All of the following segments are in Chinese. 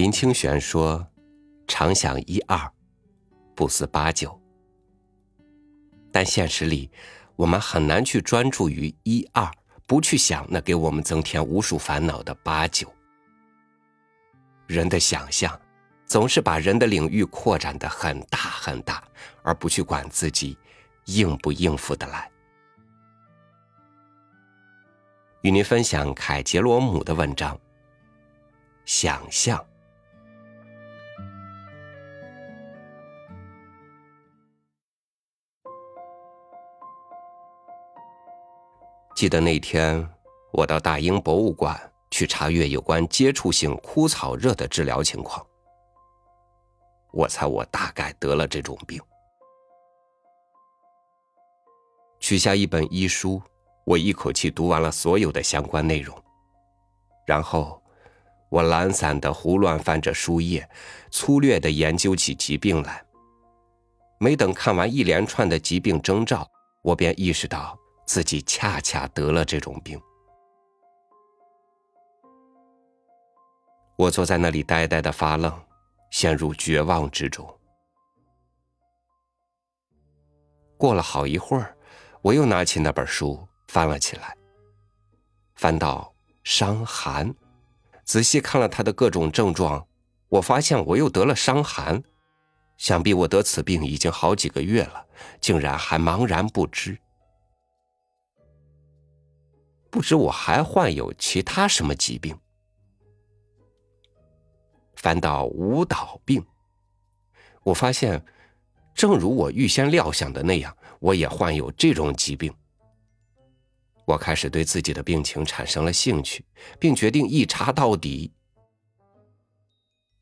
林清玄说：“常想一二，不思八九。”但现实里，我们很难去专注于一二，不去想那给我们增添无数烦恼的八九。人的想象，总是把人的领域扩展的很大很大，而不去管自己应不应付的来。与您分享凯杰罗姆的文章《想象》。记得那天，我到大英博物馆去查阅有关接触性枯草热的治疗情况。我猜我大概得了这种病。取下一本医书，我一口气读完了所有的相关内容，然后我懒散的胡乱翻着书页，粗略的研究起疾病来。没等看完一连串的疾病征兆，我便意识到。自己恰恰得了这种病，我坐在那里呆呆的发愣，陷入绝望之中。过了好一会儿，我又拿起那本书翻了起来，翻到伤寒，仔细看了他的各种症状，我发现我又得了伤寒，想必我得此病已经好几个月了，竟然还茫然不知。不知我还患有其他什么疾病？翻到舞蹈病，我发现，正如我预先料想的那样，我也患有这种疾病。我开始对自己的病情产生了兴趣，并决定一查到底。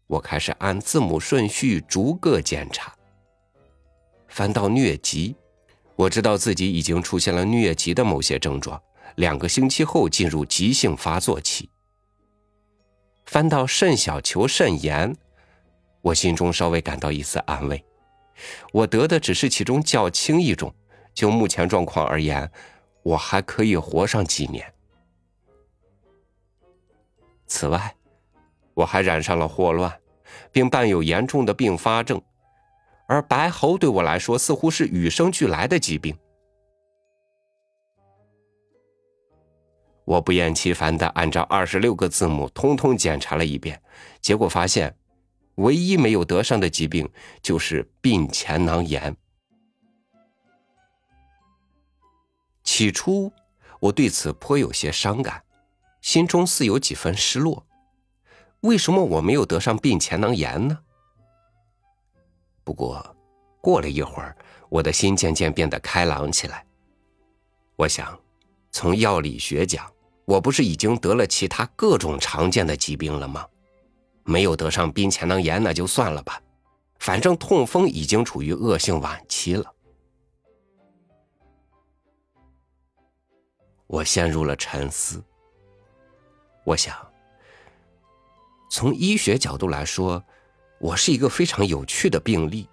我开始按字母顺序逐个检查。翻到疟疾，我知道自己已经出现了疟疾的某些症状。两个星期后进入急性发作期。翻到肾小球肾炎，我心中稍微感到一丝安慰，我得的只是其中较轻一种，就目前状况而言，我还可以活上几年。此外，我还染上了霍乱，并伴有严重的并发症，而白喉对我来说似乎是与生俱来的疾病。我不厌其烦的按照二十六个字母通通检查了一遍，结果发现，唯一没有得上的疾病就是病前囊炎。起初，我对此颇有些伤感，心中似有几分失落。为什么我没有得上病前囊炎呢？不过，过了一会儿，我的心渐渐变得开朗起来。我想，从药理学讲。我不是已经得了其他各种常见的疾病了吗？没有得上鬓前囊炎那就算了吧，反正痛风已经处于恶性晚期了。我陷入了沉思。我想，从医学角度来说，我是一个非常有趣的病例；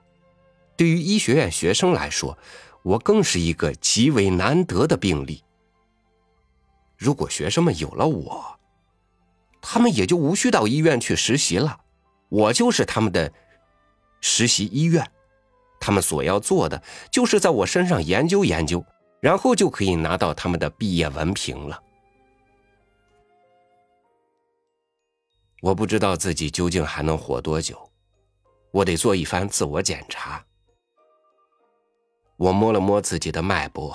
对于医学院学生来说，我更是一个极为难得的病例。如果学生们有了我，他们也就无需到医院去实习了，我就是他们的实习医院，他们所要做的就是在我身上研究研究，然后就可以拿到他们的毕业文凭了。我不知道自己究竟还能活多久，我得做一番自我检查。我摸了摸自己的脉搏。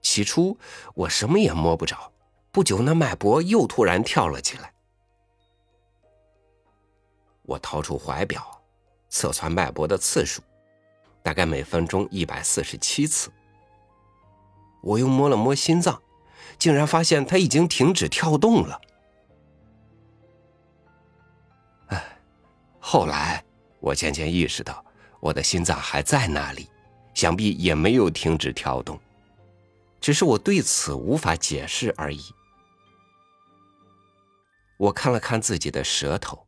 起初我什么也摸不着，不久那脉搏又突然跳了起来。我掏出怀表，测算脉搏的次数，大概每分钟一百四十七次。我又摸了摸心脏，竟然发现它已经停止跳动了。哎，后来我渐渐意识到，我的心脏还在那里，想必也没有停止跳动。只是我对此无法解释而已。我看了看自己的舌头，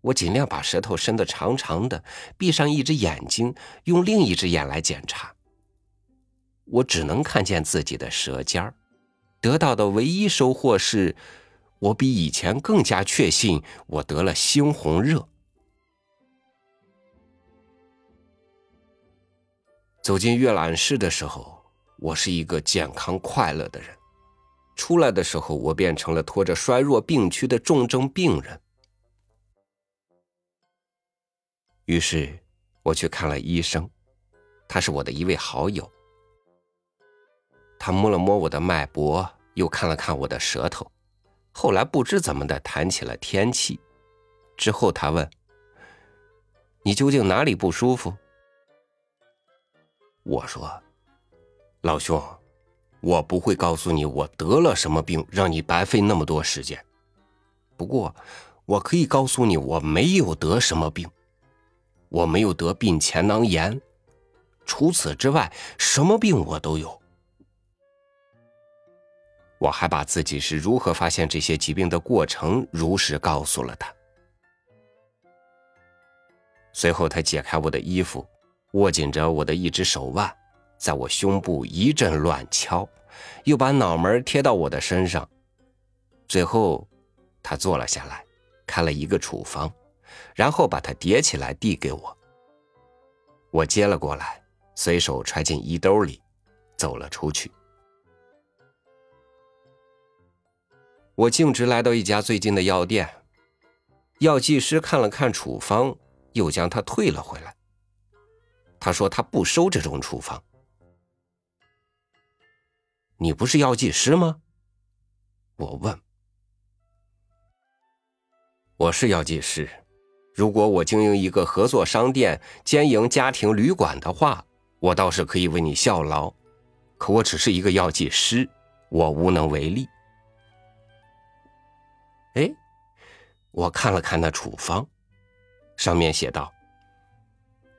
我尽量把舌头伸得长长的，闭上一只眼睛，用另一只眼来检查。我只能看见自己的舌尖儿，得到的唯一收获是，我比以前更加确信我得了猩红热。走进阅览室的时候，我是一个健康快乐的人；出来的时候，我变成了拖着衰弱病躯的重症病人。于是，我去看了医生，他是我的一位好友。他摸了摸我的脉搏，又看了看我的舌头，后来不知怎么的谈起了天气。之后他问：“你究竟哪里不舒服？”我说：“老兄，我不会告诉你我得了什么病，让你白费那么多时间。不过，我可以告诉你我没有得什么病。”我没有得病前囊炎，除此之外，什么病我都有。我还把自己是如何发现这些疾病的过程如实告诉了他。随后，他解开我的衣服，握紧着我的一只手腕，在我胸部一阵乱敲，又把脑门贴到我的身上。最后，他坐了下来，开了一个处方。然后把它叠起来递给我，我接了过来，随手揣进衣兜里，走了出去。我径直来到一家最近的药店，药剂师看了看处方，又将它退了回来。他说他不收这种处方。你不是药剂师吗？我问。我是药剂师。如果我经营一个合作商店、兼营家庭旅馆的话，我倒是可以为你效劳。可我只是一个药剂师，我无能为力。哎，我看了看那处方，上面写道：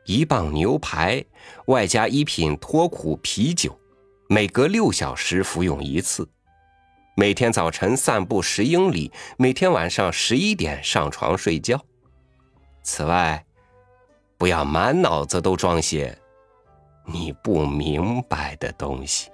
一磅牛排外加一品脱苦啤酒，每隔六小时服用一次，每天早晨散步十英里，每天晚上十一点上床睡觉。此外，不要满脑子都装些你不明白的东西。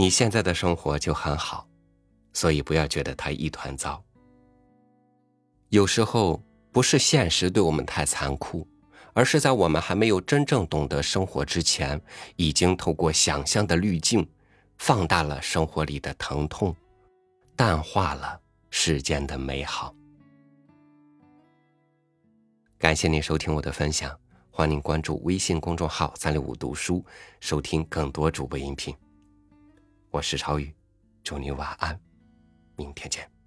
你现在的生活就很好。所以不要觉得它一团糟。有时候不是现实对我们太残酷，而是在我们还没有真正懂得生活之前，已经透过想象的滤镜，放大了生活里的疼痛，淡化了世间的美好。感谢您收听我的分享，欢迎关注微信公众号“三六五读书”，收听更多主播音频。我是超宇，祝你晚安。明天见。